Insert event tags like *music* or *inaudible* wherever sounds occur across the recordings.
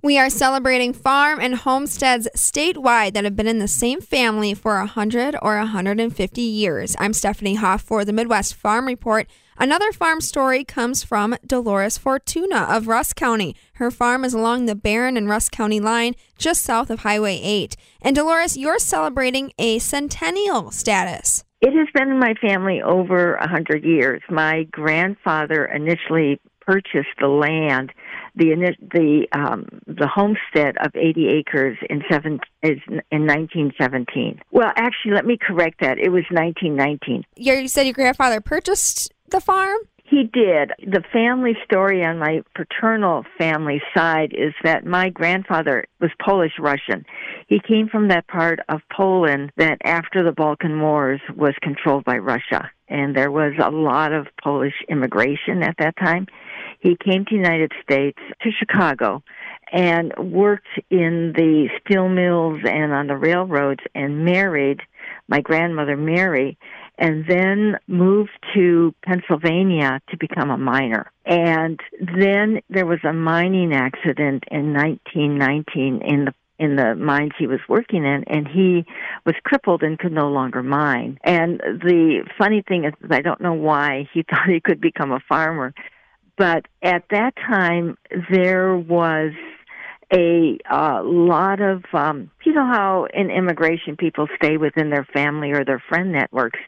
We are celebrating farm and homesteads statewide that have been in the same family for 100 or 150 years. I'm Stephanie Hoff for the Midwest Farm Report. Another farm story comes from Dolores Fortuna of Rusk County. Her farm is along the Barron and Rusk County line, just south of Highway 8. And Dolores, you're celebrating a centennial status. It has been in my family over a hundred years. My grandfather initially purchased the land, the the um, the homestead of 80 acres in seven is in 1917. Well, actually, let me correct that. It was 1919. You said your grandfather purchased the farm? He did. The family story on my paternal family side is that my grandfather was Polish Russian. He came from that part of Poland that after the Balkan Wars was controlled by Russia. And there was a lot of Polish immigration at that time. He came to the United States, to Chicago, and worked in the steel mills and on the railroads and married my grandmother Mary and then moved to Pennsylvania to become a miner. And then there was a mining accident in 1919 in the in the mines he was working in and he was crippled and could no longer mine. And the funny thing is I don't know why he *laughs* thought he could become a farmer. But at that time there was a uh, lot of um you know how in immigration people stay within their family or their friend networks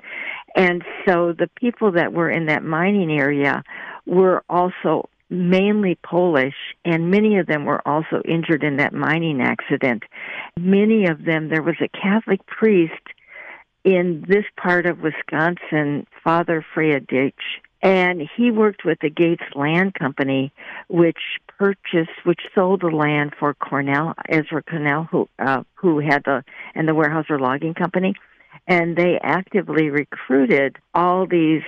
and so the people that were in that mining area were also mainly Polish, and many of them were also injured in that mining accident. Many of them, there was a Catholic priest in this part of Wisconsin, Father Friedrich, and he worked with the Gates Land Company, which purchased, which sold the land for Cornell, Ezra Cornell, who uh, who had the and the Weyerhaeuser Logging Company and they actively recruited all these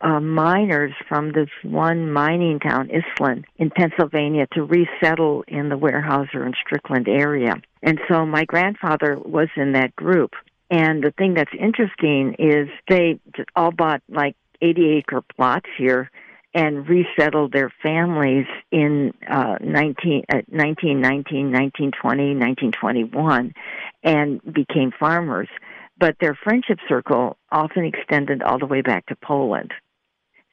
uh, miners from this one mining town, Iselin, in Pennsylvania, to resettle in the Weyerhaeuser and Strickland area. And so my grandfather was in that group. And the thing that's interesting is they all bought like 80 acre plots here and resettled their families in uh, 19, uh, 1919, 1920, 1921 and became farmers but their friendship circle often extended all the way back to Poland.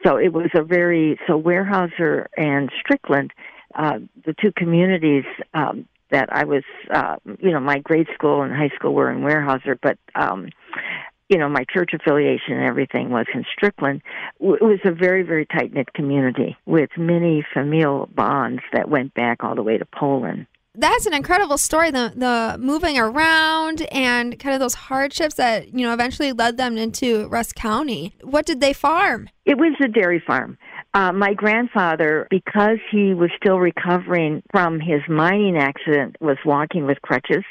So it was a very so Weyerhaeuser and Strickland, uh, the two communities um, that I was, uh, you know, my grade school and high school were in Weyerhaeuser, but um, you know, my church affiliation and everything was in Strickland. It was a very, very tight knit community with many familial bonds that went back all the way to Poland that's an incredible story. The the moving around and kind of those hardships that you know eventually led them into Rusk County. What did they farm? It was a dairy farm. Uh, my grandfather, because he was still recovering from his mining accident, was walking with crutches,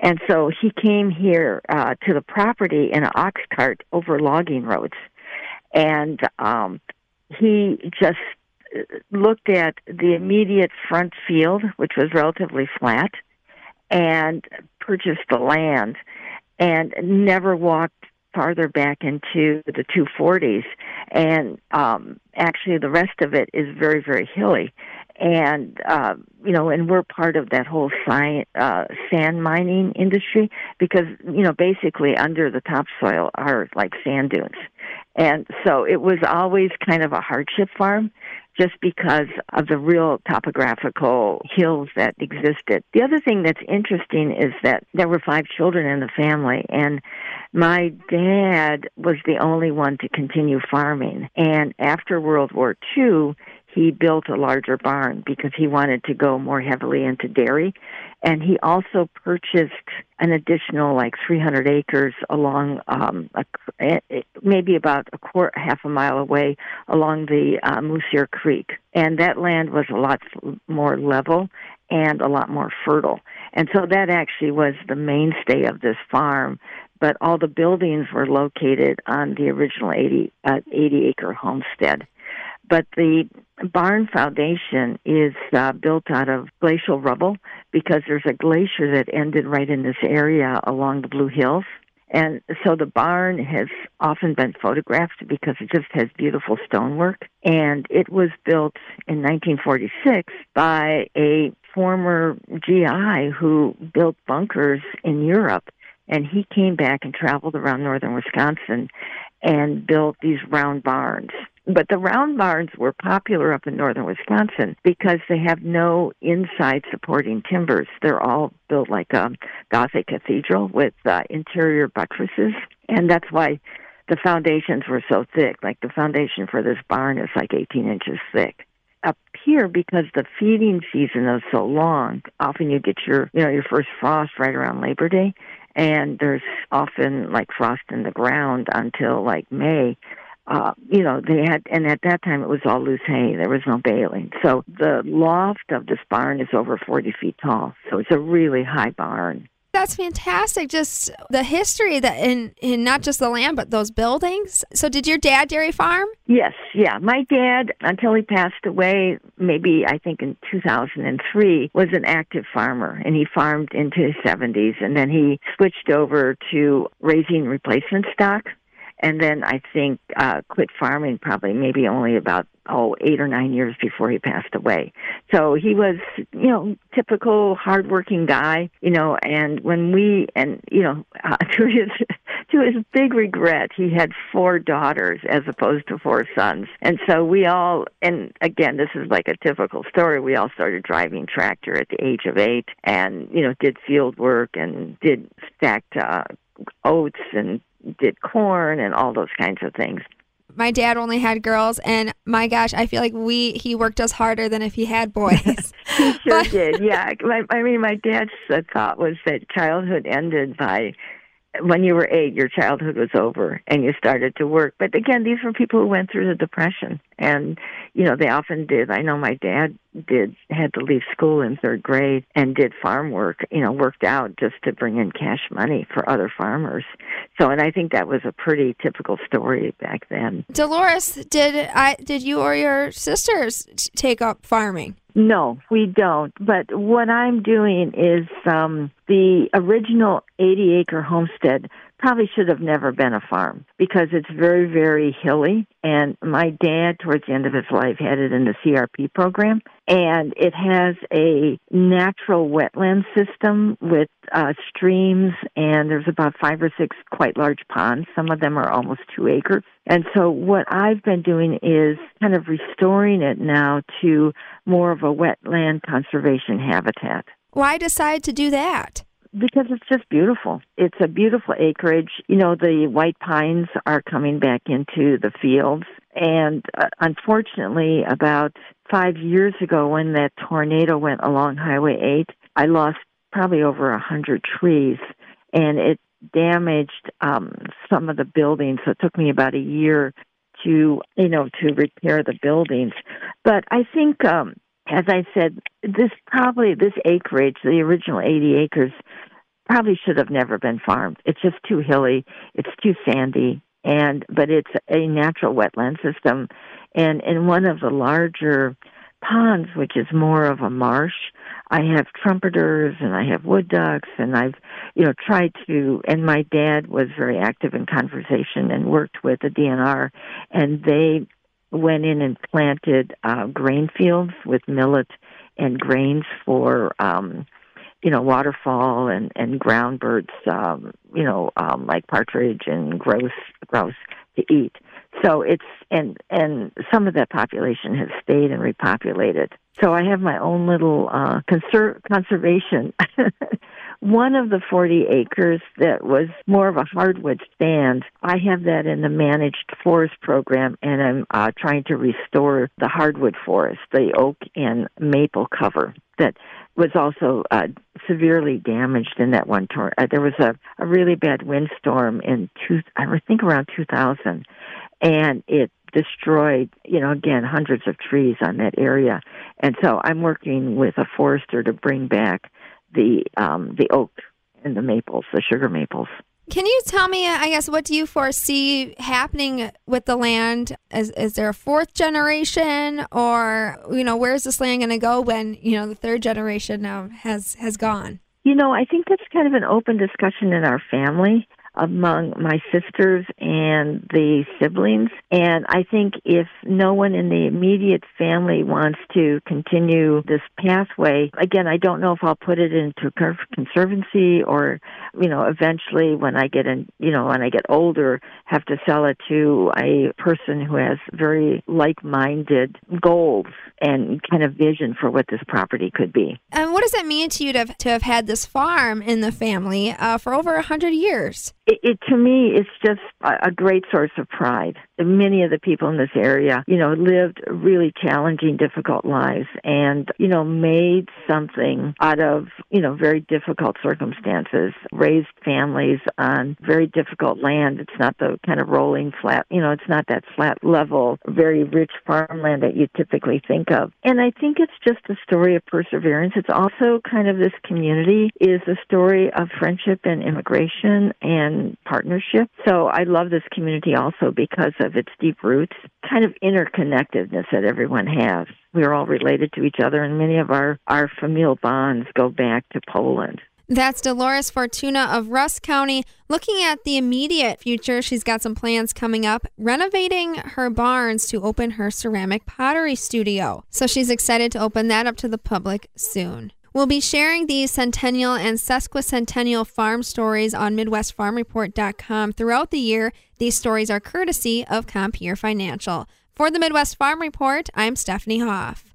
and so he came here uh, to the property in an ox cart over logging roads, and um, he just looked at the immediate front field, which was relatively flat, and purchased the land and never walked farther back into the 240s. And um, actually, the rest of it is very, very hilly. And, uh, you know, and we're part of that whole science, uh, sand mining industry because, you know, basically under the topsoil are like sand dunes. And so it was always kind of a hardship farm just because of the real topographical hills that existed. The other thing that's interesting is that there were five children in the family, and my dad was the only one to continue farming. And after World War II, he built a larger barn because he wanted to go more heavily into dairy. And he also purchased an additional like 300 acres along, um, a, maybe about a quarter, half a mile away along the uh, Moosier Creek. And that land was a lot more level and a lot more fertile. And so that actually was the mainstay of this farm. But all the buildings were located on the original 80, uh, 80 acre homestead. But the barn foundation is uh, built out of glacial rubble because there's a glacier that ended right in this area along the Blue Hills. And so the barn has often been photographed because it just has beautiful stonework. And it was built in 1946 by a former GI who built bunkers in Europe. And he came back and traveled around northern Wisconsin and built these round barns. But the round barns were popular up in northern Wisconsin because they have no inside supporting timbers. They're all built like a Gothic cathedral with uh, interior buttresses. And that's why the foundations were so thick. Like the foundation for this barn is like 18 inches thick. Up here, because the feeding season is so long, often you get your, you know, your first frost right around Labor Day, and there's often like frost in the ground until like May uh, you know, they had, and at that time it was all loose hay. There was no baling. So the loft of this barn is over 40 feet tall. So it's a really high barn. That's fantastic. Just the history that in, in not just the land, but those buildings. So did your dad dairy farm? Yes, yeah. My dad, until he passed away, maybe I think in 2003, was an active farmer and he farmed into his 70s and then he switched over to raising replacement stock and then I think uh, quit farming probably maybe only about oh eight or nine years before he passed away. So he was you know typical hardworking guy, you know. And when we and you know *laughs* uh, to his to his big regret, he had four daughters as opposed to four sons. And so we all and again this is like a typical story. We all started driving tractor at the age of eight, and you know did field work and did stacked. Uh, oats and did corn and all those kinds of things. My dad only had girls, and my gosh, I feel like we he worked us harder than if he had boys. *laughs* he sure but, did. Yeah, I mean, my dad's thought was that childhood ended by when you were eight, your childhood was over and you started to work. But again, these were people who went through the depression, and you know they often did. I know my dad did had to leave school in third grade and did farm work. You know, worked out just to bring in cash money for other farmers. So, and I think that was a pretty typical story back then. Dolores, did I did you or your sisters take up farming? No, we don't. But what I'm doing is um, the original 80 acre homestead probably should have never been a farm because it's very, very hilly. And my dad, towards the end of his life, had it in the CRP program. And it has a natural wetland system with uh, streams, and there's about five or six quite large ponds. Some of them are almost two acres. And so, what I've been doing is kind of restoring it now to more of a wetland conservation habitat. Why decide to do that? Because it's just beautiful. It's a beautiful acreage. You know, the white pines are coming back into the fields. And uh, unfortunately, about five years ago, when that tornado went along Highway 8, I lost probably over a hundred trees, and it damaged um, some of the buildings. So it took me about a year to, you know, to repair the buildings. But I think um, as I said, this probably this acreage, the original 80 acres, probably should have never been farmed. It's just too hilly. It's too sandy, and but it's a natural wetland system, and in one of the larger ponds, which is more of a marsh, I have trumpeters and I have wood ducks, and I've you know tried to. And my dad was very active in conversation and worked with the DNR, and they went in and planted uh, grain fields with millet and grains for um, you know waterfowl and and ground birds um, you know um, like partridge and grouse grouse to eat. So it's and and some of that population has stayed and repopulated. So I have my own little uh, conser- conservation *laughs* One of the 40 acres that was more of a hardwood stand, I have that in the managed forest program, and I'm uh, trying to restore the hardwood forest, the oak and maple cover that was also uh, severely damaged in that one tornado. Uh, there was a, a really bad windstorm in two, I think around 2000, and it destroyed, you know, again, hundreds of trees on that area. And so I'm working with a forester to bring back the um, the oak and the maples, the sugar maples. Can you tell me, I guess, what do you foresee happening with the land? Is, is there a fourth generation, or you know, where's this land going to go when you know the third generation now has has gone? You know, I think that's kind of an open discussion in our family among my sisters and the siblings. And I think if no one in the immediate family wants to continue this pathway, again, I don't know if I'll put it into conservancy or, you know, eventually when I get in, you know, when I get older, have to sell it to a person who has very like-minded goals and kind of vision for what this property could be. And what does it mean to you to have, to have had this farm in the family uh, for over a hundred years? It, it to me is just a, a great source of pride. Many of the people in this area, you know, lived really challenging, difficult lives, and you know, made something out of you know very difficult circumstances. Raised families on very difficult land. It's not the kind of rolling flat, you know, it's not that flat level, very rich farmland that you typically think of. And I think it's just a story of perseverance. It's also kind of this community is a story of friendship and immigration and partnership. So I love this community also because of its deep roots, kind of interconnectedness that everyone has. We're all related to each other, and many of our, our familial bonds go back to Poland. That's Dolores Fortuna of Rusk County. Looking at the immediate future, she's got some plans coming up, renovating her barns to open her ceramic pottery studio. So she's excited to open that up to the public soon. We'll be sharing these centennial and sesquicentennial farm stories on MidwestFarmReport.com throughout the year. These stories are courtesy of Compeer Financial. For the Midwest Farm Report, I'm Stephanie Hoff.